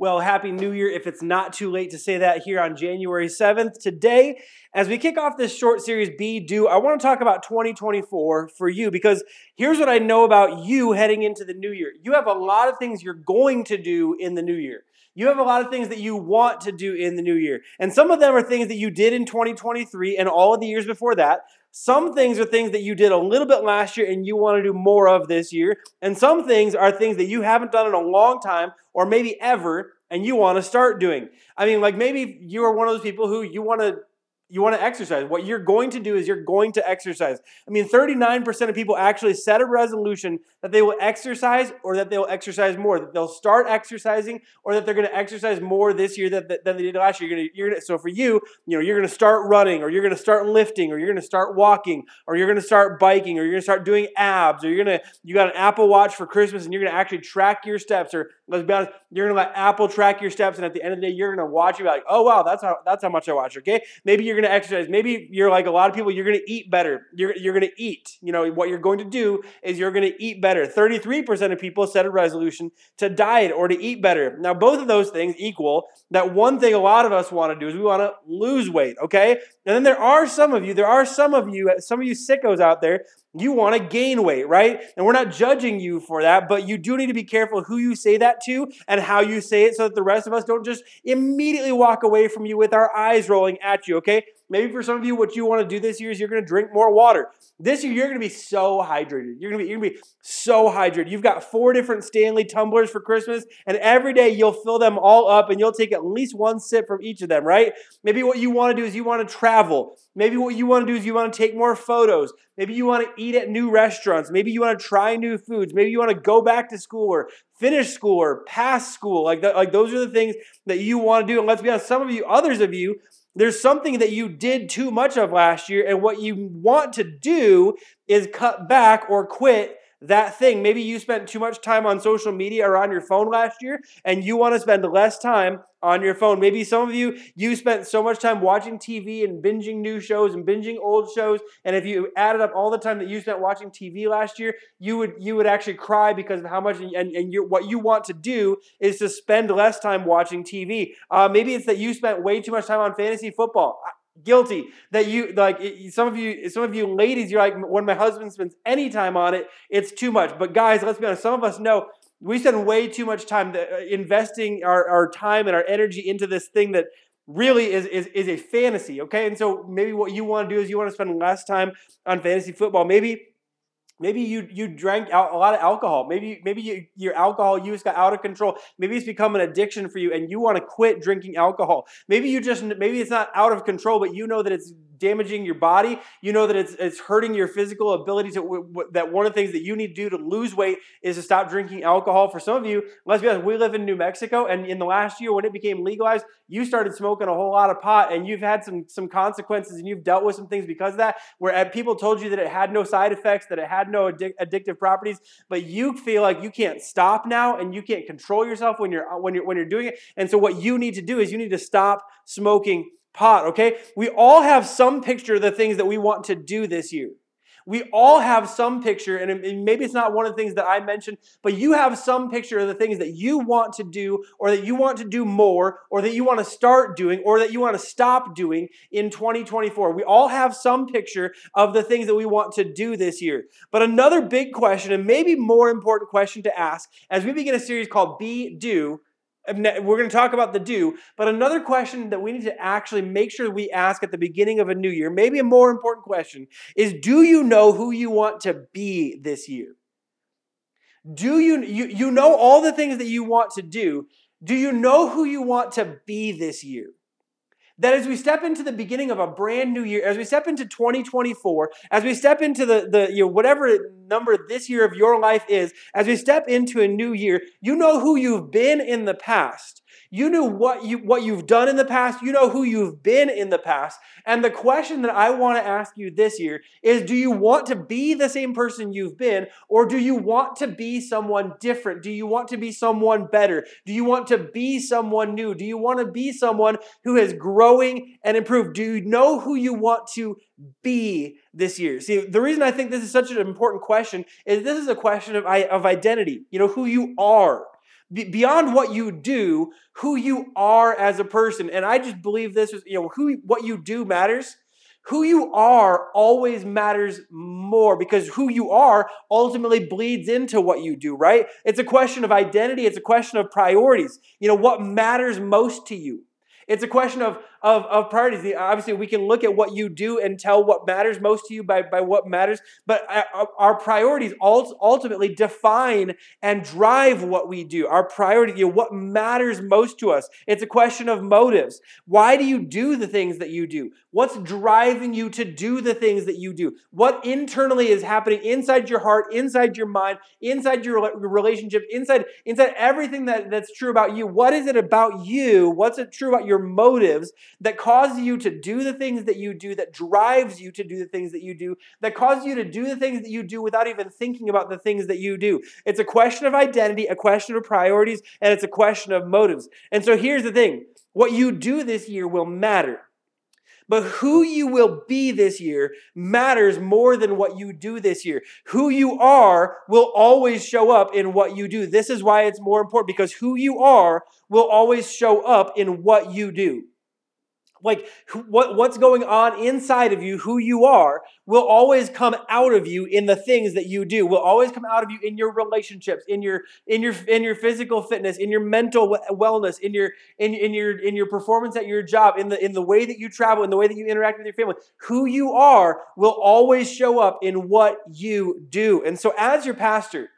Well, Happy New Year if it's not too late to say that here on January 7th. Today, as we kick off this short series, Be Do, I want to talk about 2024 for you because here's what I know about you heading into the new year. You have a lot of things you're going to do in the new year. You have a lot of things that you want to do in the new year. And some of them are things that you did in 2023 and all of the years before that. Some things are things that you did a little bit last year and you want to do more of this year. And some things are things that you haven't done in a long time or maybe ever and you want to start doing. I mean, like maybe you are one of those people who you want to you want to exercise. What you're going to do is you're going to exercise. I mean, 39% of people actually set a resolution that they will exercise or that they'll exercise more, that they'll start exercising or that they're going to exercise more this year than, they did last year. You're going to, you're going to, so for you, you know, you're going to start running or you're going to start lifting or you're going to start walking or you're going to start biking or you're going to start doing abs or you're going to, you got an Apple Watch for Christmas and you're going to actually track your steps or let's be honest, you're going to let Apple track your steps and at the end of the day, you're going to watch it like, oh, wow, that's how, that's how much I watch, okay? Maybe you're going to exercise. Maybe you're like a lot of people, you're going to eat better. You're, you're going to eat. You know, what you're going to do is you're going to eat better. 33% of people set a resolution to diet or to eat better. Now, both of those things equal that one thing a lot of us want to do is we want to lose weight, okay? And then there are some of you, there are some of you, some of you sickos out there you want to gain weight, right? And we're not judging you for that, but you do need to be careful who you say that to and how you say it so that the rest of us don't just immediately walk away from you with our eyes rolling at you, okay? Maybe for some of you, what you want to do this year is you're going to drink more water. This year, you're going to be so hydrated. You're going to be, you're going to be so hydrated. You've got four different Stanley tumblers for Christmas, and every day you'll fill them all up and you'll take at least one sip from each of them, right? Maybe what you want to do is you want to travel. Maybe what you want to do is you want to take more photos. Maybe you want to eat at new restaurants. Maybe you want to try new foods. Maybe you want to go back to school or finish school or pass school. Like, that, like those are the things that you want to do. And let's be honest, some of you, others of you, there's something that you did too much of last year, and what you want to do is cut back or quit that thing. Maybe you spent too much time on social media or on your phone last year, and you want to spend less time on your phone. Maybe some of you, you spent so much time watching TV and binging new shows and binging old shows. And if you added up all the time that you spent watching TV last year, you would you would actually cry because of how much. And, and you, what you want to do is to spend less time watching TV. Uh, maybe it's that you spent way too much time on fantasy football guilty that you like some of you some of you ladies you're like when my husband spends any time on it it's too much. But guys let's be honest some of us know we spend way too much time uh, investing our, our time and our energy into this thing that really is, is, is a fantasy okay? And so maybe what you want to do is you want to spend less time on fantasy football. Maybe Maybe you you drank a lot of alcohol. Maybe maybe you, your alcohol use got out of control. Maybe it's become an addiction for you, and you want to quit drinking alcohol. Maybe you just maybe it's not out of control, but you know that it's damaging your body. You know that it's it's hurting your physical ability to w- w- that one of the things that you need to do to lose weight is to stop drinking alcohol. For some of you, let's be honest, we live in New Mexico, and in the last year when it became legalized, you started smoking a whole lot of pot, and you've had some some consequences, and you've dealt with some things because of that. Where uh, people told you that it had no side effects, that it had no addic- addictive properties, but you feel like you can't stop now, and you can't control yourself when you're when you're when you're doing it. And so what you need to do is you need to stop smoking pot, okay? We all have some picture of the things that we want to do this year. We all have some picture, and maybe it's not one of the things that I mentioned, but you have some picture of the things that you want to do, or that you want to do more, or that you want to start doing, or that you want to stop doing in 2024. We all have some picture of the things that we want to do this year. But another big question, and maybe more important question to ask as we begin a series called Be Do, we're going to talk about the do, but another question that we need to actually make sure we ask at the beginning of a new year, maybe a more important question, is do you know who you want to be this year? Do you, you, you know all the things that you want to do? Do you know who you want to be this year? That as we step into the beginning of a brand new year, as we step into 2024, as we step into the, the you know, whatever number this year of your life is, as we step into a new year, you know who you've been in the past. You knew what you what you've done in the past. You know who you've been in the past. And the question that I want to ask you this year is do you want to be the same person you've been or do you want to be someone different? Do you want to be someone better? Do you want to be someone new? Do you want to be someone who is growing and improved? Do you know who you want to be this year? See, the reason I think this is such an important question is this is a question of, of identity, you know, who you are. Beyond what you do, who you are as a person. And I just believe this is, you know, who what you do matters. Who you are always matters more because who you are ultimately bleeds into what you do, right? It's a question of identity, it's a question of priorities. You know, what matters most to you? It's a question of, of, of priorities. Obviously, we can look at what you do and tell what matters most to you by, by what matters, but uh, our priorities ultimately define and drive what we do. Our priority, you know, what matters most to us. It's a question of motives. Why do you do the things that you do? What's driving you to do the things that you do? What internally is happening inside your heart, inside your mind, inside your relationship, inside, inside everything that, that's true about you? What is it about you? What's it true about your motives that causes you to do the things that you do, that drives you to do the things that you do, that causes you to do the things that you do without even thinking about the things that you do. It's a question of identity, a question of priorities, and it's a question of motives. And so here's the thing what you do this year will matter. But who you will be this year matters more than what you do this year. Who you are will always show up in what you do. This is why it's more important because who you are will always show up in what you do like what, what's going on inside of you, who you are, will always come out of you in the things that you do. Will always come out of you in your relationships, in your in your in your physical fitness, in your mental wellness, in your in, in your in your performance at your job, in the in the way that you travel, in the way that you interact with your family. Who you are will always show up in what you do. And so, as your pastor.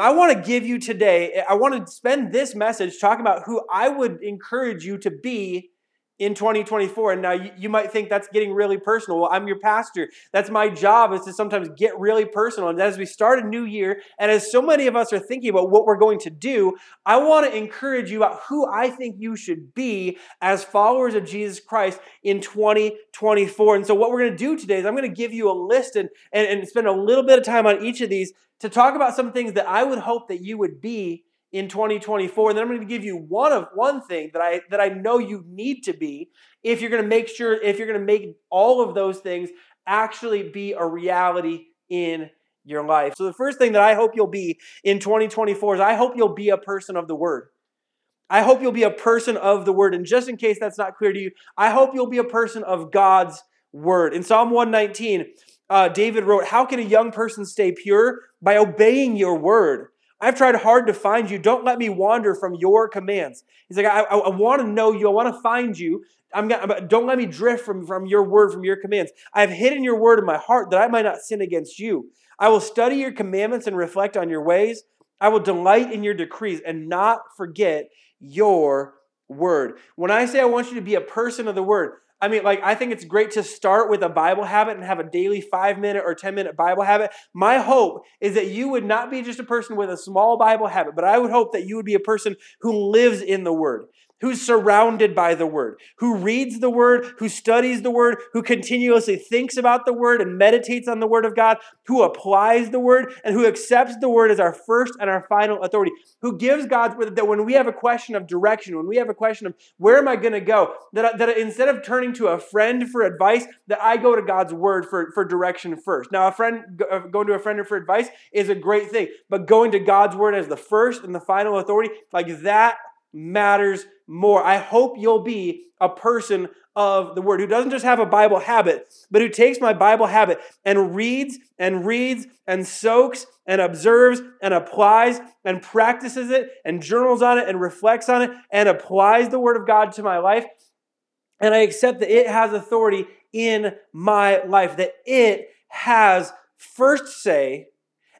I want to give you today, I want to spend this message talking about who I would encourage you to be in 2024 and now you, might think that's getting really personal. Well i'm your pastor. That's my job is to sometimes get really personal. And as we start a new year and as so many of us are thinking about what we're going to do i want to encourage you about who i think you should be as followers of jesus christ in 2024 and so what we're going to do today is i'm going to give you a list and, and, and spend a little bit of time on each of these to talk about some things that i would hope that you would be in 2024 and then i'm going to give you one of one thing that i that i know you need to be if you're going to make sure if you're going to make all of those things actually be a reality in your life. So the first thing that i hope you'll be in 2024 is i hope you'll be a person of the word. I hope you'll be a person of the word. And just in case that's not clear to you i hope you'll be a person of god's word. In psalm 119 uh, david wrote how can a young person stay pure? By obeying your word I've tried hard to find you. Don't let me wander from your commands. He's like, I, I, I want to know you. I want to find you. I'm gonna, don't let me drift from, from your word, from your commands. I have hidden your word in my heart that I might not sin against you. I will study your commandments and reflect on your ways. I will delight in your decrees and not forget your word. When I say I want you to be a person of the word, I mean, like, I think it's great to start with a Bible habit and have a daily five minute or 10 minute Bible habit. My hope is that you would not be just a person with a small Bible habit, but I would hope that you would be a person who lives in the Word, who's surrounded by the Word, who reads the Word, who studies the Word, who continuously thinks about the Word and meditates on the Word of God, who applies the Word, and who accepts the Word as our first and our final authority, who gives God's Word that when we have a question of direction, when we have a question of where am I going to go, that, that instead of turning to a friend for advice, that I go to God's Word for, for direction first. Now, a friend uh, going to a friend for advice is a great thing, but going to God's Word as the first and the final authority, like that matters more. I hope you'll be a person of the word who doesn't just have a Bible habit, but who takes my Bible habit and reads and reads and soaks and observes and applies and practices it and journals on it and reflects on it and applies the word of God to my life. And I accept that it has authority in my life, that it has first say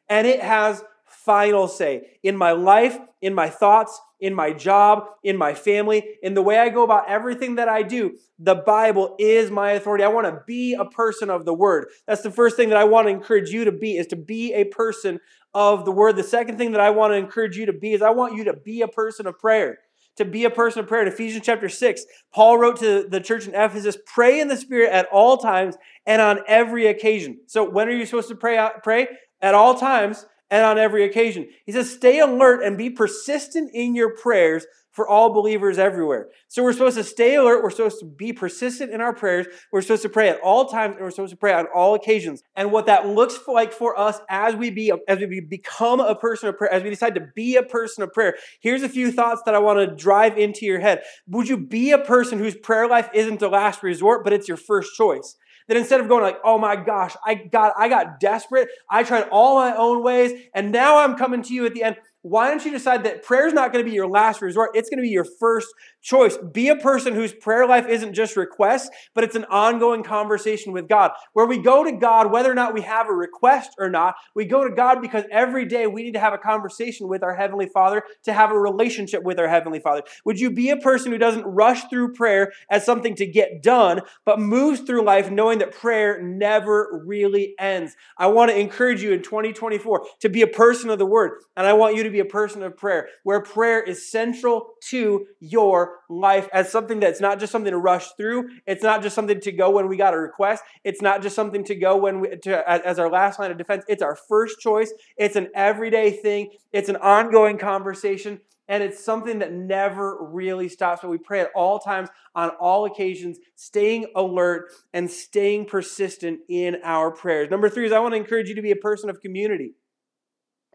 and it has final say in my life, in my thoughts, in my job, in my family, in the way I go about everything that I do. The Bible is my authority. I want to be a person of the Word. That's the first thing that I want to encourage you to be is to be a person of the Word. The second thing that I want to encourage you to be is I want you to be a person of prayer. To be a person of prayer. In Ephesians chapter 6, Paul wrote to the church in Ephesus, pray in the Spirit at all times and on every occasion. So when are you supposed to pray? Pray at all times and on every occasion. He says, Stay alert and be persistent in your prayers for all believers everywhere. So we're supposed to stay alert. We're supposed to be persistent in our prayers. We're supposed to pray at all times, and we're supposed to pray on all occasions. And what that looks like for us as we be as we become a person of prayer, as we decide to be a person of prayer. Here's a few thoughts that I want to drive into your head. Would you be a person whose prayer life isn't the last resort, but it's your first choice? That instead of going like, oh my gosh, I got, I got desperate. I tried all my own ways, and now I'm coming to you at the end why don't you decide that prayer is not going to be your last resort? It's going to be your first choice. Be a person whose prayer life isn't just requests, but it's an ongoing conversation with God. Where we go to God, whether or not we have a request or not, we go to God because every day we need to have a conversation with our Heavenly Father to have a relationship with our Heavenly Father. Would you be a person who doesn't rush through prayer as something to get done, but moves through life knowing that prayer never really ends? I want to encourage you in 2024 to be a person of the Word, and I want you to be a person of prayer, where prayer is central to your life as something that's not just something to rush through. It's not just something to go when we got a request. It's not just something to go when we, to, as our last line of defense. It's our first choice. It's an everyday thing. It's an ongoing conversation. And it's something that never really stops, but we pray at all times, on all occasions, staying alert and staying persistent in our prayers. Number three is I want to encourage you to be a person of community.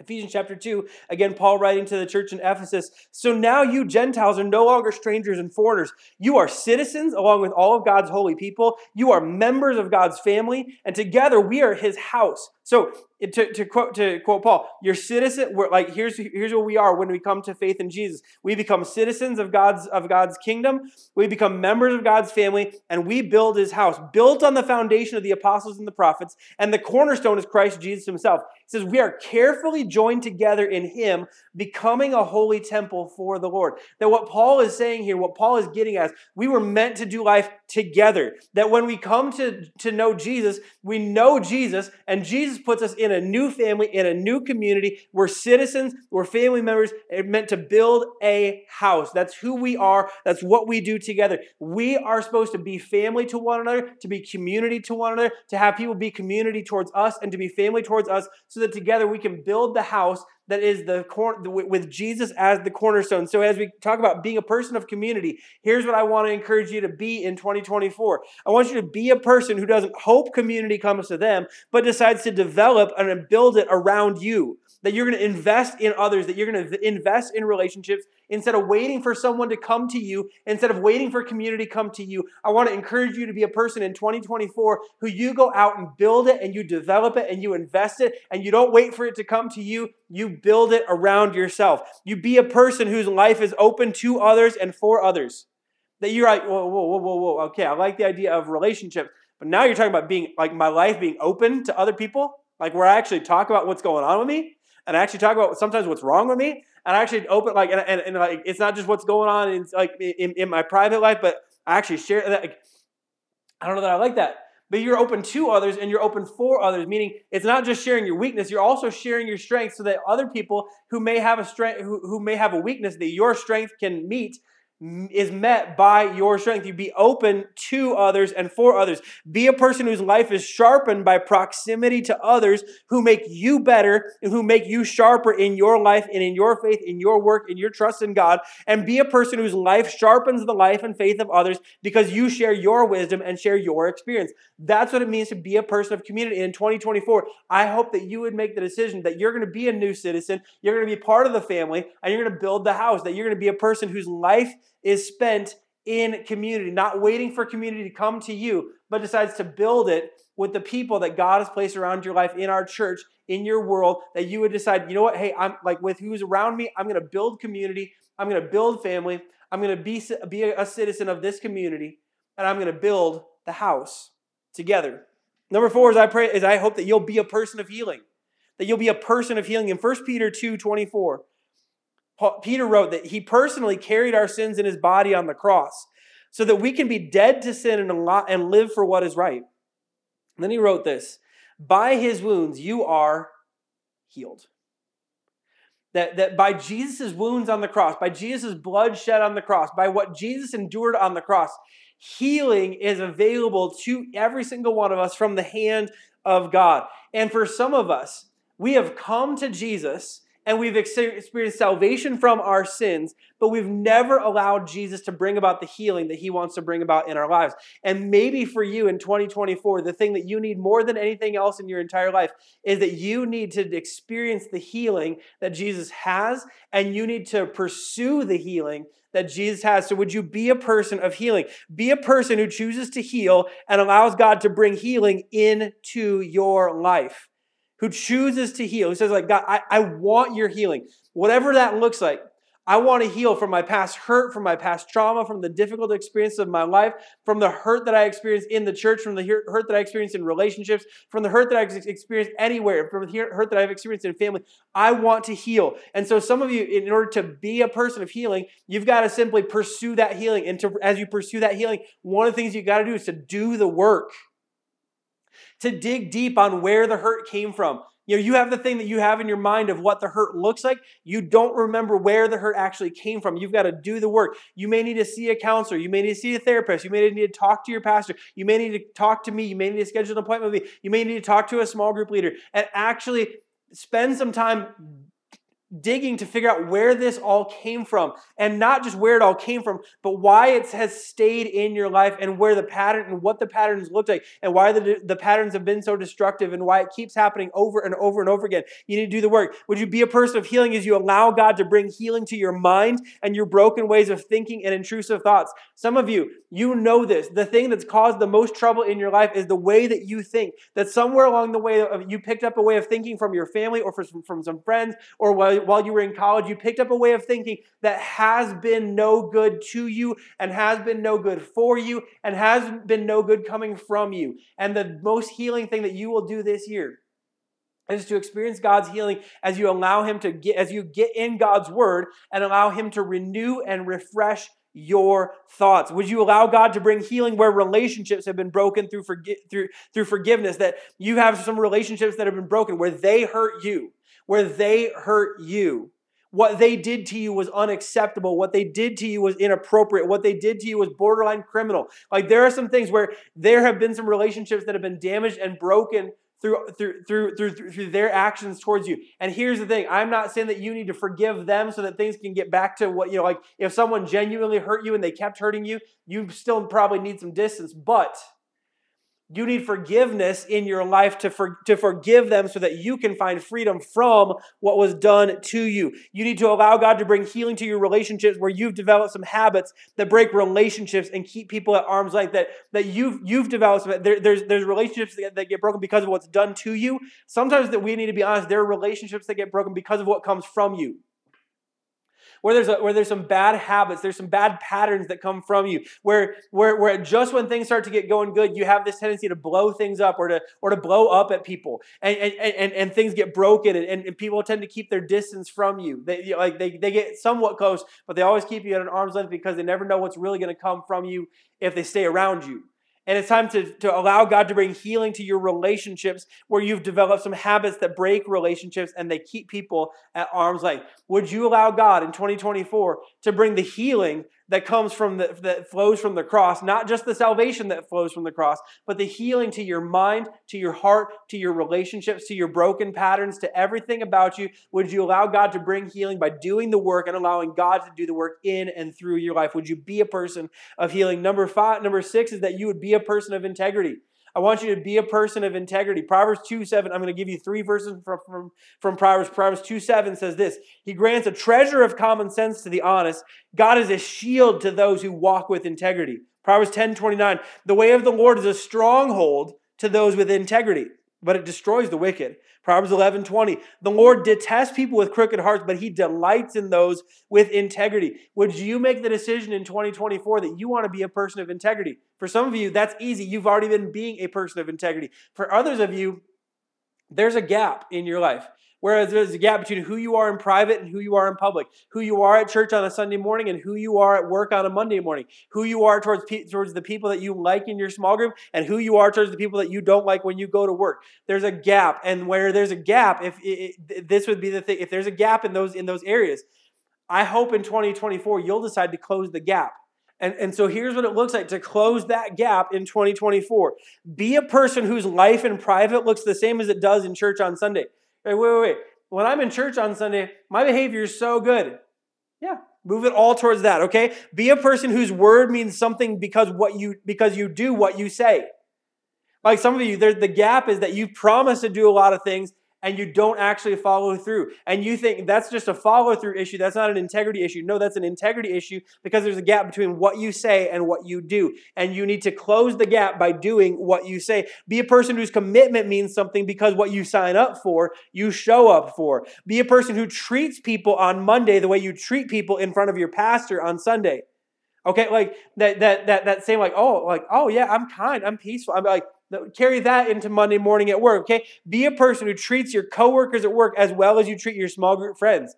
Ephesians chapter 2, again, Paul writing to the church in Ephesus. So now you Gentiles are no longer strangers and foreigners. You are citizens along with all of God's holy people. You are members of God's family, and together we are his house. So to, to quote to quote Paul, your citizen. We're like here's here's what we are when we come to faith in Jesus. We become citizens of God's of God's kingdom. We become members of God's family, and we build His house, built on the foundation of the apostles and the prophets. And the cornerstone is Christ Jesus Himself. He says we are carefully joined together in Him, becoming a holy temple for the Lord. That what Paul is saying here, what Paul is getting at, we were meant to do life together. That when we come to to know Jesus, we know Jesus, and Jesus puts us in in a new family, in a new community. We're citizens, we're family members, It's meant to build a house. That's who we are, that's what we do together. We are supposed to be family to one another, to be community to one another, to have people be community towards us, and to be family towards us, so that together we can build the house that is the cor- with Jesus as the cornerstone. So as we talk about being a person of community, here's what I want to encourage you to be in 2024. I want you to be a person who doesn't hope community comes to them, but decides to develop and build it around you that you're going to invest in others, that you're going to invest in relationships instead of waiting for someone to come to you, instead of waiting for community to come to you. I want to encourage you to be a person in 2024 who you go out and build it and you develop it and you invest it and you don't wait for it to come to you. You build it around yourself. You be a person whose life is open to others and for others. That you're like, whoa, whoa, whoa, whoa, whoa. Okay, I like the idea of relationships, but now you're talking about being like my life being open to other people, like where I actually talk about what's going on with me and I actually talk about sometimes what's wrong with me, and I actually open like and, and, and like it's not just what's going on in like in, in my private life, but I actually share that. Like, I don't know that I like that. But you're open to others and you're open for others, meaning it's not just sharing your weakness, you're also sharing your strength so that other people who may have a strength who, who may have a weakness that your strength can meet is met by your strength. You be open to others and for others. Be a person whose life is sharpened by proximity to others who make you better and who make you sharper in your life and in your faith, in your work, in your trust in God. And be a person whose life sharpens the life and faith of others because you share your wisdom and share your experience. That's what it means to be a person of community. in 2024, I hope that you would make the decision that you're going to be a new citizen, you're going to be part of the family, and you're going to build the house, that you're going to be a person whose life is spent in community, not waiting for community to come to you, but decides to build it with the people that God has placed around your life in our church, in your world, that you would decide, you know what, hey, I'm like with who's around me, I'm to build community, I'm to build family, I'm to be, be a citizen of this community, and I'm to build the house together. Number four is I pray is I hope that you'll be a person of healing. That you'll be a person of healing. In 1 Peter 2 24, Peter wrote that he personally carried our sins in his body on the cross so that we can be dead to sin and live for what is right. And then he wrote this By his wounds you are healed. That, that by Jesus' wounds on the cross, by Jesus' blood shed on the cross, by what Jesus endured on the cross, healing is available to every single one of us from the hand of God. And for some of us, we have come to Jesus and we've experienced salvation from our sins, but we've never allowed Jesus to bring about the healing that he wants to bring about in our lives. And maybe for you in 2024, the thing that you need more than anything else in your entire life is that you need to experience the healing that Jesus has, and you need to pursue the healing that Jesus has. So, would you be a person of healing? Be a person who chooses to heal and allows God to bring healing into your life. Who chooses to heal, who says, like, God, I, I want your healing. Whatever that looks like. I want to heal from my past hurt, from my past trauma, from the difficult experiences of my life, from the hurt that I experienced in the church, from the hurt that I experienced in relationships, from the hurt that I've experienced anywhere, from the hurt that I've experienced in family. I want to heal. And so, some of you, in order to be a person of healing, you've got to simply pursue that healing. And to, as you pursue that healing, one of the things you've got to do is to do the work, to dig deep on where the hurt came from you know, you have the thing that you have in your mind of what the hurt looks like. You don't remember where the hurt actually came from. You've got to do the work. You may need to see a counselor. You may need to see a therapist. You may need to talk to your pastor. You may need to talk to me. You may need to schedule an appointment with me. You may need to talk to a small group leader and actually spend some time digging to figure out where this all came from and not just where it all came from but why it has stayed in your life and where the pattern and what the patterns look like and why the, the patterns have been so destructive and why it keeps happening over and over and over again. You need to do the work. Would you be a person of healing as you allow god to bring healing to your mind and your broken ways of thinking and intrusive thoughts? Some of you you know this. The thing that's caused the most trouble in your life is the way that you think that somewhere along the way you picked up a way of thinking from your family or from, from some friends or while you were in college, you picked up a way of thinking that has been no good to you and has been no good for you and has been no good coming from you. And the most healing thing that you will do this year is to experience God's healing as you allow him to get as you get in God's word and allow him to renew and refresh your thoughts? Would you allow God to bring healing where relationships have been broken through, forgi- through, through forgiveness? That you have some relationships that have been broken where they hurt you where they hurt you. What they did to you was unacceptable. What they did to you was inappropriate. What they did to you was borderline criminal. Like there are some things where there have been some relationships that have been damaged and broken through, through, through, through, through their actions towards you. And here's the thing I'm not saying that you need to forgive them so that things can get back to what, you know, like if someone genuinely hurt you and they kept hurting you, you still probably need some distance. But you need forgiveness in your life to, for, to forgive them so that you can find freedom from what was done to you. You need to allow God to bring healing to your relationships where you've developed some habits that break relationships and keep people at arm's length. That, that you've, you've developed, some, there, there's, there's relationships that, that get broken because of what's done to you. Sometimes that we need to be honest, there are relationships that get broken because of what comes from you where there's, a, where there's some bad habits, there's some bad patterns that come from you, where, where, where just when things start to get going good, you have this tendency to blow things up or to, or to blow up at people and, and, and, and things get broken and, and people tend to keep their distance from you. They, like they, they get somewhat close, but they always keep you at an arm's length because they never know what's really going to come from you if they stay around you. And it's time to, to allow God to bring healing to your relationships where you've developed some habits that break relationships and they keep people at arm's length. Would you allow God in 2024 to bring the healing that comes from the that flows from the cross, not just the salvation that flows from the cross, but the healing to your mind, to your heart, to your relationships, to your broken patterns, to everything about you. Would you allow God to bring healing by doing the work and allowing God to do the work in and through your life? Would you be a person of healing? Number five, number six is that you would be a person of integrity. I want you to be a person of integrity. Proverbs 2 7, I'm going to give you three verses from, from, from Proverbs. Proverbs 2 7 says this He grants a treasure of common sense to the honest. God is a shield to those who walk with integrity. Proverbs 10 29, the way of the Lord is a stronghold to those with integrity, but it destroys the wicked. Proverbs 11, 20. The Lord detests people with crooked hearts, but he delights in those with integrity. Would you make the decision in 2024 that you want to be a person of integrity? For some of you, that's easy. You've already been being a person of integrity. For others of you, there's a gap in your life. Whereas there's a gap between who you are in private and who you are in public, who you are at church on a Sunday morning and who you are at work on a Monday morning, who you are towards, towards the people that you like in your small group, and who you are towards the people that you don't like when you go to work. There's a gap, and where there's a gap, if it, it, this would be the thing, if there's a gap in those in those areas, I hope in 2024 you'll decide to close the gap. And, and so here's what it looks like to close that gap in 2024. Be a person whose life in private looks the same as it does in church on Sunday. Wait, wait, wait. when I'm in church on Sunday, my behavior is so good. Yeah, move it all towards that, okay? Be a person whose word means something because what you because you do what you say. Like some of you, there, the gap is that you promise to do a lot of things and you don't actually follow through. And you think that's just a follow through issue. That's not an integrity issue. No, that's an integrity issue because there's a gap between what you say and what you do. And you need to close the gap by doing what you say. Be a person whose commitment means something because what you sign up for, you show up for. Be a person who treats people on Monday the way you treat people in front of your pastor on Sunday. Okay, like that that that that same like oh like oh yeah I'm kind I'm peaceful I'm like Carry that into Monday morning at work, okay? Be a person who treats your coworkers at work as well as you treat your small group friends.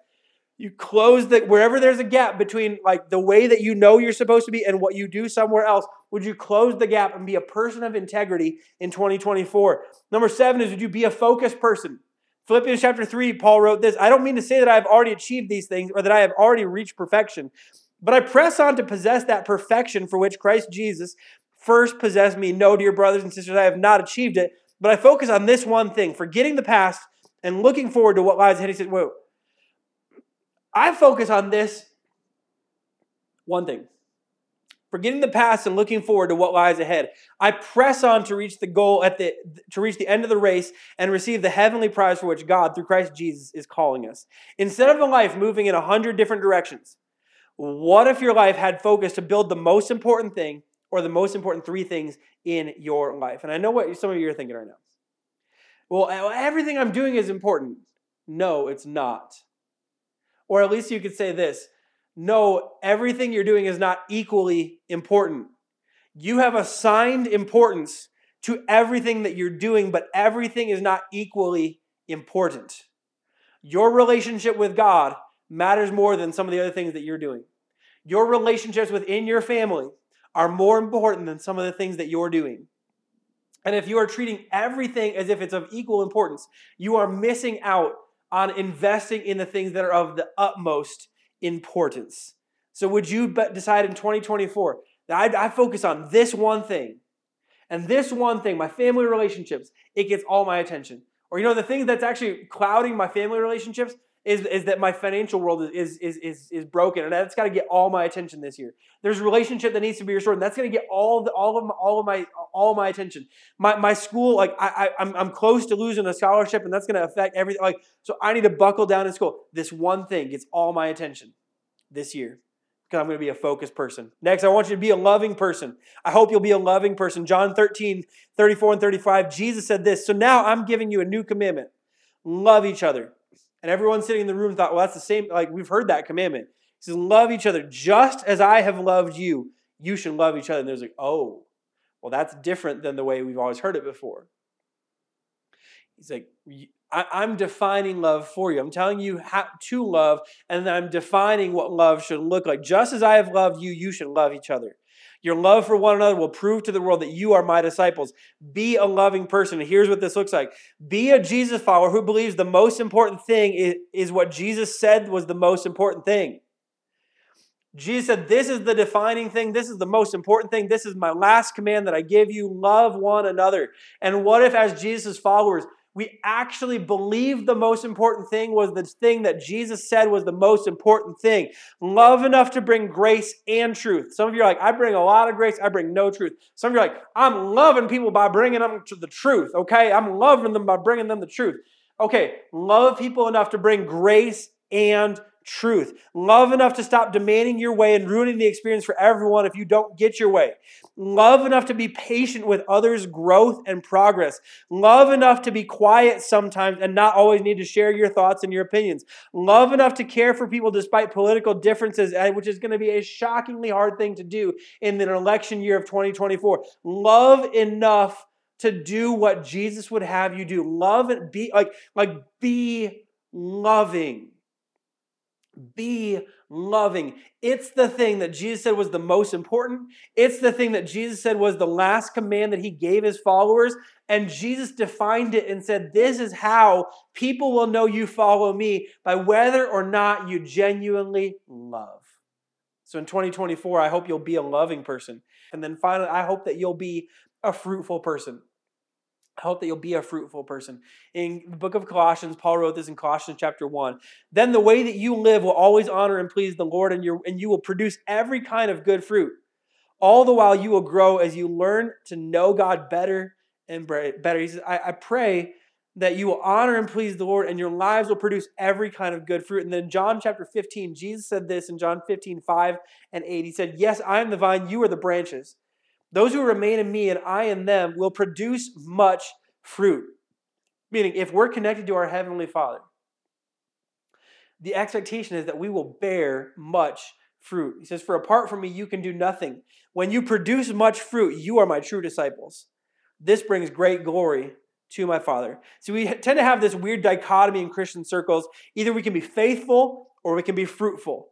You close the wherever there's a gap between like the way that you know you're supposed to be and what you do somewhere else. Would you close the gap and be a person of integrity in 2024? Number seven is would you be a focused person? Philippians chapter 3, Paul wrote this I don't mean to say that I've already achieved these things or that I have already reached perfection, but I press on to possess that perfection for which Christ Jesus first possess me. No, dear brothers and sisters, I have not achieved it, but I focus on this one thing, forgetting the past and looking forward to what lies ahead. He said, Whoa, I focus on this one thing. Forgetting the past and looking forward to what lies ahead. I press on to reach the goal at the to reach the end of the race and receive the heavenly prize for which God, through Christ Jesus, is calling us. Instead of a life moving in a hundred different directions, what if your life had focus to build the most important thing or the most important three things in your life. And I know what some of you are thinking right now. Well, everything I'm doing is important. No, it's not. Or at least you could say this no, everything you're doing is not equally important. You have assigned importance to everything that you're doing, but everything is not equally important. Your relationship with God matters more than some of the other things that you're doing. Your relationships within your family are more important than some of the things that you're doing. And if you are treating everything as if it's of equal importance, you are missing out on investing in the things that are of the utmost importance. So, would you decide in 2024 that I, I focus on this one thing? And this one thing, my family relationships, it gets all my attention. Or, you know, the thing that's actually clouding my family relationships, is, is that my financial world is, is, is, is broken and that's got to get all my attention this year. There's a relationship that needs to be restored and that's going to get all, the, all, of my, all of my all my attention. My, my school, like I, I, I'm, I'm close to losing a scholarship and that's going to affect everything. Like, so I need to buckle down in school. This one thing gets all my attention this year because I'm going to be a focused person. Next, I want you to be a loving person. I hope you'll be a loving person. John 13, 34 and 35, Jesus said this. So now I'm giving you a new commandment. Love each other. And everyone sitting in the room thought, well, that's the same, like we've heard that commandment. He says, love each other just as I have loved you. You should love each other. And there's like, oh, well, that's different than the way we've always heard it before. He's like, I'm defining love for you. I'm telling you how to love, and I'm defining what love should look like. Just as I have loved you, you should love each other. Your love for one another will prove to the world that you are my disciples. Be a loving person. And here's what this looks like be a Jesus follower who believes the most important thing is, is what Jesus said was the most important thing. Jesus said, This is the defining thing. This is the most important thing. This is my last command that I give you. Love one another. And what if, as Jesus' followers, we actually believed the most important thing was the thing that Jesus said was the most important thing. Love enough to bring grace and truth. Some of you are like, I bring a lot of grace, I bring no truth. Some of you are like, I'm loving people by bringing them to the truth, okay? I'm loving them by bringing them the truth. Okay, love people enough to bring grace and truth. Love enough to stop demanding your way and ruining the experience for everyone if you don't get your way. Love enough to be patient with others' growth and progress. Love enough to be quiet sometimes and not always need to share your thoughts and your opinions. Love enough to care for people despite political differences, eh, which is going to be a shockingly hard thing to do in an election year of 2024. Love enough to do what Jesus would have you do. Love and be like like be loving be loving. It's the thing that Jesus said was the most important. It's the thing that Jesus said was the last command that he gave his followers. And Jesus defined it and said, This is how people will know you follow me by whether or not you genuinely love. So in 2024, I hope you'll be a loving person. And then finally, I hope that you'll be a fruitful person. I hope that you'll be a fruitful person. In the book of Colossians, Paul wrote this in Colossians chapter 1. Then the way that you live will always honor and please the Lord, and, and you will produce every kind of good fruit. All the while you will grow as you learn to know God better and better. He says, I, I pray that you will honor and please the Lord, and your lives will produce every kind of good fruit. And then John chapter 15, Jesus said this in John 15, 5 and 8. He said, Yes, I am the vine, you are the branches. Those who remain in me and I in them will produce much fruit. Meaning, if we're connected to our Heavenly Father, the expectation is that we will bear much fruit. He says, For apart from me, you can do nothing. When you produce much fruit, you are my true disciples. This brings great glory to my Father. So we tend to have this weird dichotomy in Christian circles. Either we can be faithful or we can be fruitful.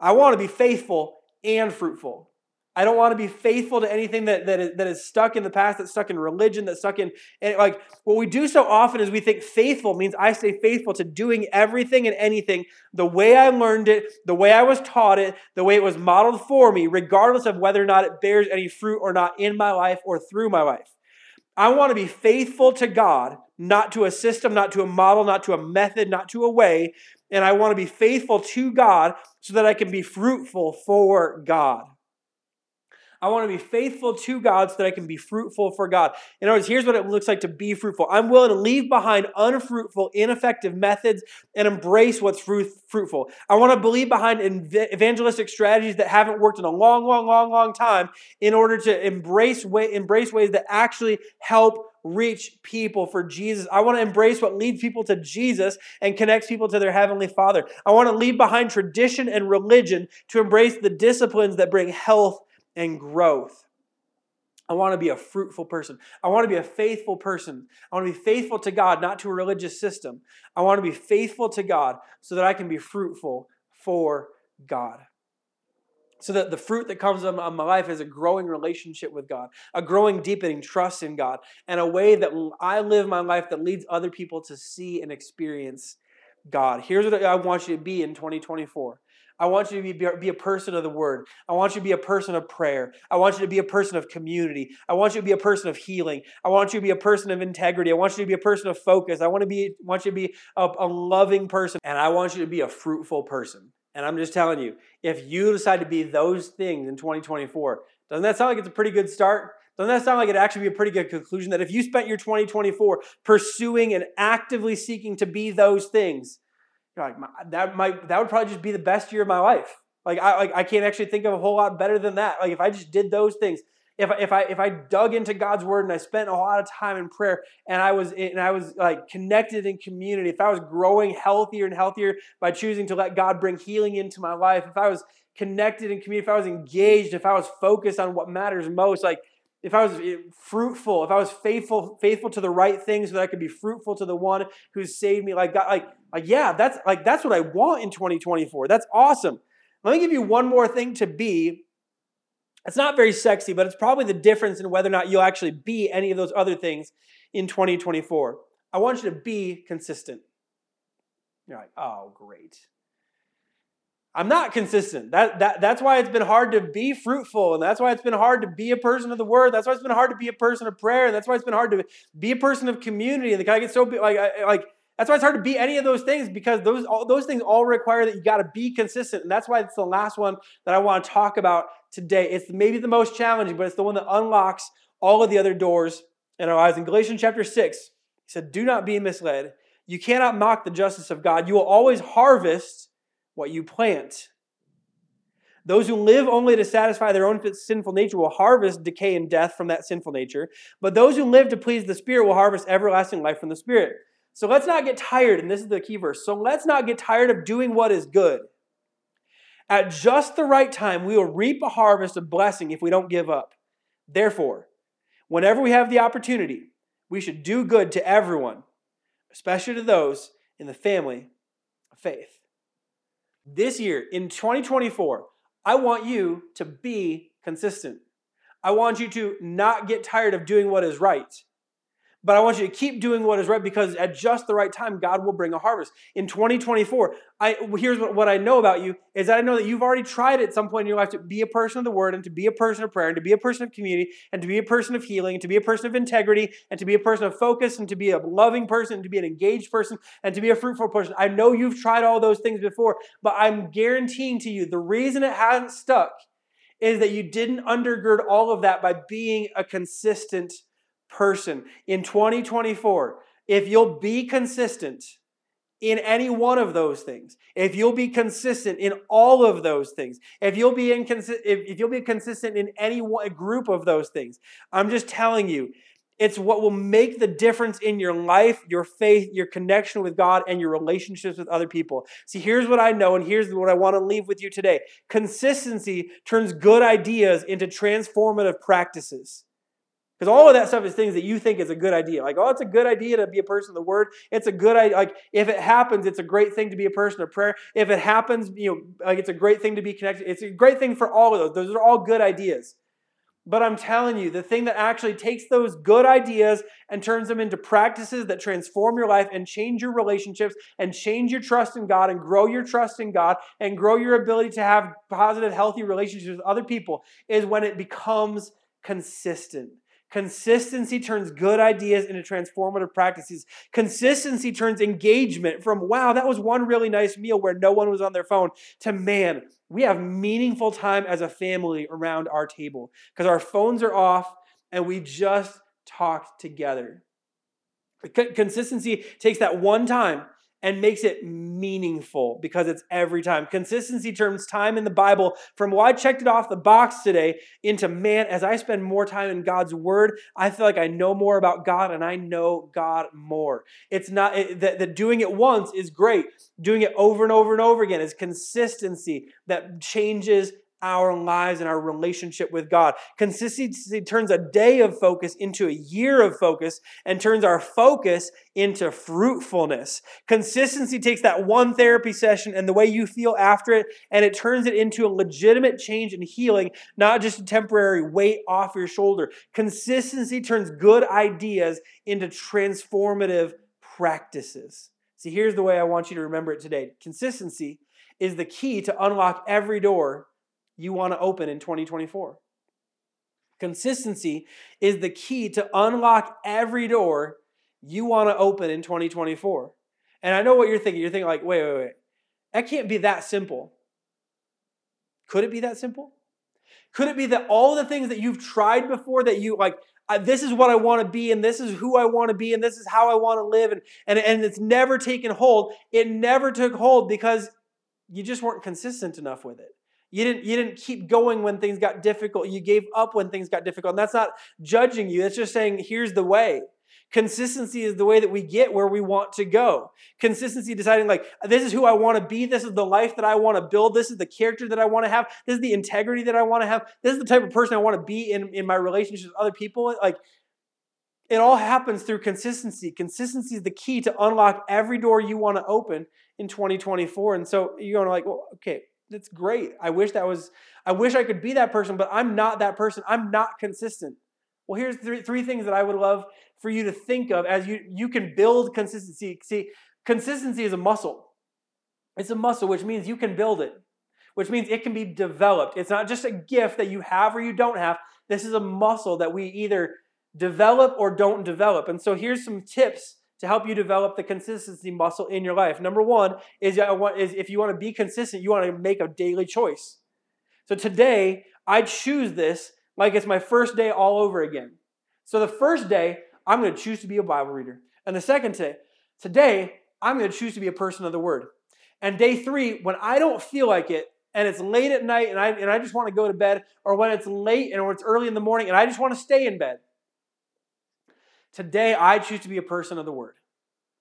I want to be faithful and fruitful. I don't want to be faithful to anything that, that, is, that is stuck in the past, that's stuck in religion, that's stuck in, and like, what we do so often is we think faithful means I stay faithful to doing everything and anything the way I learned it, the way I was taught it, the way it was modeled for me, regardless of whether or not it bears any fruit or not in my life or through my life. I want to be faithful to God, not to a system, not to a model, not to a method, not to a way. And I want to be faithful to God so that I can be fruitful for God. I want to be faithful to God so that I can be fruitful for God. In other words, here's what it looks like to be fruitful. I'm willing to leave behind unfruitful, ineffective methods and embrace what's fruitful. I want to leave behind evangelistic strategies that haven't worked in a long, long, long, long time in order to embrace, way, embrace ways that actually help reach people for Jesus. I want to embrace what leads people to Jesus and connects people to their Heavenly Father. I want to leave behind tradition and religion to embrace the disciplines that bring health and growth. I want to be a fruitful person. I want to be a faithful person. I want to be faithful to God, not to a religious system. I want to be faithful to God so that I can be fruitful for God. So that the fruit that comes of my life is a growing relationship with God, a growing, deepening trust in God, and a way that I live my life that leads other people to see and experience God. Here's what I want you to be in 2024. I want you to be, be a person of the word. I want you to be a person of prayer. I want you to be a person of community. I want you to be a person of healing. I want you to be a person of integrity. I want you to be a person of focus. I want to be want you to be a, a loving person. And I want you to be a fruitful person. And I'm just telling you, if you decide to be those things in 2024, doesn't that sound like it's a pretty good start? Doesn't that sound like it'd actually be a pretty good conclusion? That if you spent your 2024 pursuing and actively seeking to be those things, you're like, that might that would probably just be the best year of my life. Like I like I can't actually think of a whole lot better than that. Like if I just did those things, if I, if I if I dug into God's word and I spent a lot of time in prayer and I was and I was like connected in community, if I was growing healthier and healthier by choosing to let God bring healing into my life, if I was connected in community, if I was engaged, if I was focused on what matters most, like if I was eh, fruitful, if I was faithful, faithful to the right things, so that I could be fruitful to the one who saved me, like God, like, like yeah, that's like that's what I want in 2024. That's awesome. Let me give you one more thing to be. It's not very sexy, but it's probably the difference in whether or not you'll actually be any of those other things in 2024. I want you to be consistent. You're like, oh, great. I'm not consistent. That, that, that's why it's been hard to be fruitful. And that's why it's been hard to be a person of the word. That's why it's been hard to be a person of prayer. And that's why it's been hard to be a person of community. And the guy gets so like, like, that's why it's hard to be any of those things because those, all, those things all require that you got to be consistent. And that's why it's the last one that I want to talk about today. It's maybe the most challenging, but it's the one that unlocks all of the other doors in our lives. In Galatians chapter 6, he said, Do not be misled. You cannot mock the justice of God. You will always harvest what you plant. Those who live only to satisfy their own sinful nature will harvest decay and death from that sinful nature. But those who live to please the Spirit will harvest everlasting life from the Spirit. So let's not get tired, and this is the key verse. So let's not get tired of doing what is good. At just the right time, we will reap a harvest of blessing if we don't give up. Therefore, whenever we have the opportunity, we should do good to everyone, especially to those in the family of faith. This year, in 2024, I want you to be consistent. I want you to not get tired of doing what is right, but I want you to keep doing what is right because at just the right time, God will bring a harvest. In 2024, I, here's what, what I know about you is that I know that you've already tried at some point in your life to be a person of the word and to be a person of prayer and to be a person of community and to be a person of healing and to be a person of integrity and to be a person of focus and to be a loving person and to be an engaged person and to be a fruitful person. I know you've tried all those things before, but I'm guaranteeing to you the reason it hasn't stuck is that you didn't undergird all of that by being a consistent person in 2024, if you'll be consistent in any one of those things, if you'll be consistent in all of those things, if you'll be inconsi- if, if you'll be consistent in any one group of those things, I'm just telling you, it's what will make the difference in your life, your faith, your connection with God, and your relationships with other people. See, here's what I know, and here's what I want to leave with you today. Consistency turns good ideas into transformative practices. Because all of that stuff is things that you think is a good idea. Like, oh, it's a good idea to be a person of the word. It's a good idea. Like, if it happens, it's a great thing to be a person of prayer. If it happens, you know, like it's a great thing to be connected. It's a great thing for all of those. Those are all good ideas. But I'm telling you, the thing that actually takes those good ideas and turns them into practices that transform your life and change your relationships and change your trust in God and grow your trust in God and grow your ability to have positive, healthy relationships with other people is when it becomes consistent. Consistency turns good ideas into transformative practices. Consistency turns engagement from, wow, that was one really nice meal where no one was on their phone, to, man, we have meaningful time as a family around our table because our phones are off and we just talked together. Consistency takes that one time and makes it meaningful because it's every time. Consistency turns time in the Bible from, well, I checked it off the box today, into, man, as I spend more time in God's Word, I feel like I know more about God and I know God more. It's not it, that, that doing it once is great. Doing it over and over and over again is consistency that changes our lives and our relationship with God. Consistency turns a day of focus into a year of focus and turns our focus into fruitfulness. Consistency takes that one therapy session and the way you feel after it, and it turns it into a legitimate change and healing, not just a temporary weight off your shoulder. Consistency turns good ideas into transformative practices. See, here's the way I want you to remember it today consistency is the key to unlock every door you want to open in 2024. Consistency is the key to unlock every door you want to open in 2024. And I know what you're thinking. You're thinking, like, wait, wait, wait. That can't be that simple. Could it be that simple? Could it be that all the things that you've tried before that you like, this is what I want to be, and this is who I want to be, and this is how I want to live, and, and, and it's never taken hold? It never took hold because you just weren't consistent enough with it. You didn't, you didn't keep going when things got difficult. You gave up when things got difficult. And that's not judging you. That's just saying, here's the way. Consistency is the way that we get where we want to go. Consistency deciding, like, this is who I want to be. This is the life that I want to build. This is the character that I want to have. This is the integrity that I want to have. This is the type of person I want to be in, in my relationships with other people. Like, it all happens through consistency. Consistency is the key to unlock every door you want to open in 2024. And so you're going to like, well, okay, that's great. I wish that was, I wish I could be that person, but I'm not that person. I'm not consistent. Well, here's three, three things that I would love for you to think of as you, you can build consistency. See, consistency is a muscle. It's a muscle, which means you can build it, which means it can be developed. It's not just a gift that you have or you don't have. This is a muscle that we either develop or don't develop. And so here's some tips to help you develop the consistency muscle in your life. Number one is, is if you want to be consistent, you want to make a daily choice. So today, I choose this like it's my first day all over again. So the first day, I'm going to choose to be a Bible reader. And the second day, today, I'm going to choose to be a person of the Word. And day three, when I don't feel like it, and it's late at night and I, and I just want to go to bed, or when it's late and when it's early in the morning and I just want to stay in bed, Today, I choose to be a person of the word.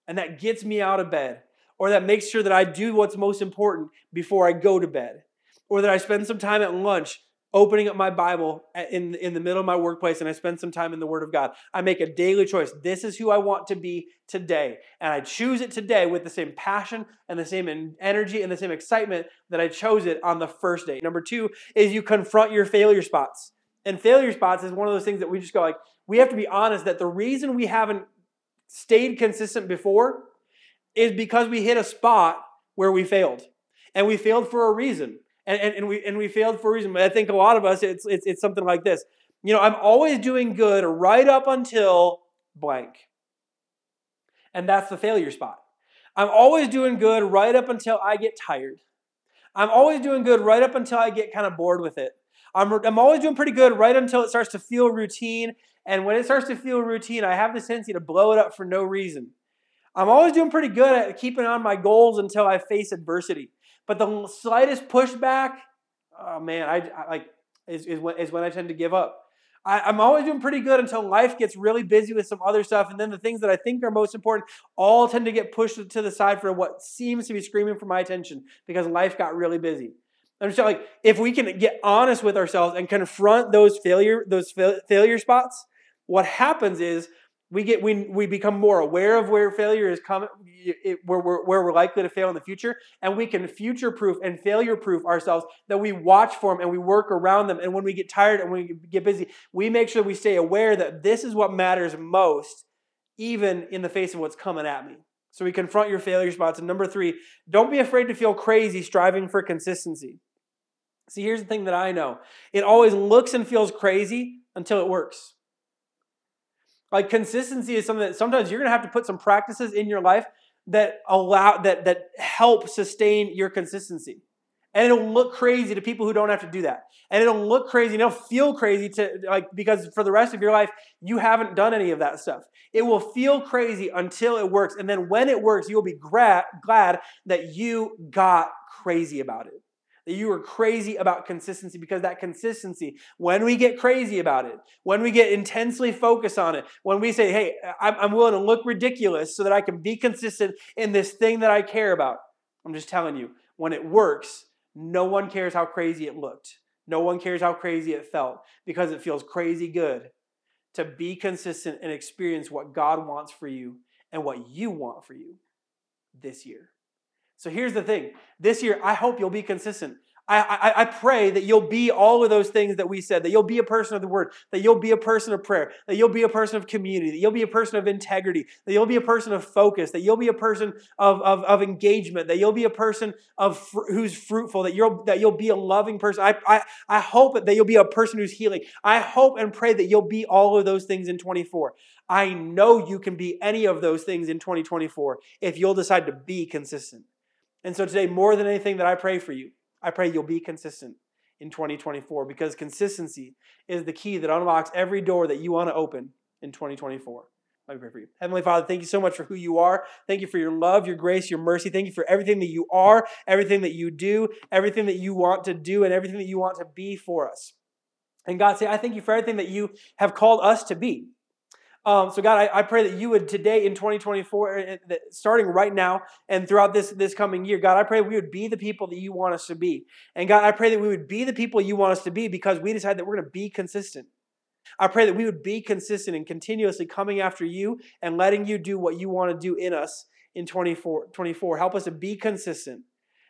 And that gets me out of bed, or that makes sure that I do what's most important before I go to bed, or that I spend some time at lunch opening up my Bible in, in the middle of my workplace and I spend some time in the Word of God. I make a daily choice. This is who I want to be today. And I choose it today with the same passion and the same energy and the same excitement that I chose it on the first day. Number two is you confront your failure spots. And failure spots is one of those things that we just go like, we have to be honest that the reason we haven't stayed consistent before is because we hit a spot where we failed. And we failed for a reason. And, and, and, we, and we failed for a reason. But I think a lot of us, it's, it's, it's something like this. You know, I'm always doing good right up until blank. And that's the failure spot. I'm always doing good right up until I get tired. I'm always doing good right up until I get kind of bored with it. I'm, I'm always doing pretty good right until it starts to feel routine. And when it starts to feel routine, I have the tendency to blow it up for no reason. I'm always doing pretty good at keeping on my goals until I face adversity. But the slightest pushback, oh man, I, I like is, is, when, is when I tend to give up. I, am always doing pretty good until life gets really busy with some other stuff. And then the things that I think are most important all tend to get pushed to the side for what seems to be screaming for my attention because life got really busy. Just like, if we can get honest with ourselves and confront those failure, those fa- failure spots, what happens is we get we, we become more aware of where failure is coming where, we're, where we're likely to fail in the future and we can future proof and failure proof ourselves that we watch for them and we work around them and when we get tired and we get busy we make sure we stay aware that this is what matters most even in the face of what's coming at me. So we confront your failure spots. And number three don't be afraid to feel crazy striving for consistency see here's the thing that i know it always looks and feels crazy until it works like consistency is something that sometimes you're to have to put some practices in your life that allow that that help sustain your consistency. And it'll look crazy to people who don't have to do that. And it'll look crazy, and it'll feel crazy to like because for the rest of your life you haven't done any of that stuff. It will feel crazy until it works, and then when it works, you'll be gra- glad that you got crazy about it that you are crazy about consistency because that consistency, when we get crazy about it, when we get intensely focused on it, when we say, hey, I'm willing to look ridiculous so that I can be consistent in this thing that I care about, I'm just telling you, when it works, no one cares how crazy it looked. No one cares how crazy it felt because it feels crazy good to be consistent and experience what God wants for you and what you want for you this year. So here's the thing this year, I hope you'll be consistent. I, I, pray that you'll be all of those things that we said, that you'll be a person of the word, that you'll be a person of prayer, that you'll be a person of community, that you'll be a person of integrity, that you'll be a person of focus, that you'll be a person of, of, of engagement, that you'll be a person of fr- who's fruitful, that you'll, that you'll be a loving person. I, I, I hope that you'll be a person who's healing. I hope and pray that you'll be all of those things in 24. I know you can be any of those things in 2024 if you'll decide to be consistent. And so today, more than anything that I pray for you, I pray you'll be consistent in 2024 because consistency is the key that unlocks every door that you want to open in 2024. Let me pray for you. Heavenly Father, thank you so much for who you are. Thank you for your love, your grace, your mercy. Thank you for everything that you are, everything that you do, everything that you want to do, and everything that you want to be for us. And God, say, I thank you for everything that you have called us to be. Um, so, God, I, I, pray that you would today in 2024, eh, eh, starting right now and throughout this, this coming year, God, I pray we would be the people that you want us to be. And God, I pray that we would be the people you want us to be because we decide that we're going to be consistent. I pray that we would be consistent and continuously coming after you and letting you do what you want to do in us in 24. 24. Help us to be consistent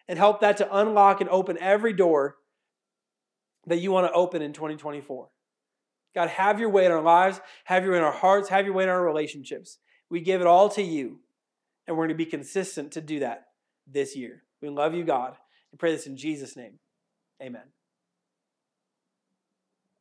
and help that to unlock and open every door that you want to open in 2024. God, have your way in our lives, have your way in our hearts, have your way in our relationships. We give it all to you, and we're going to be consistent to do that this year. We love you, God, and pray this in Jesus' name. Amen.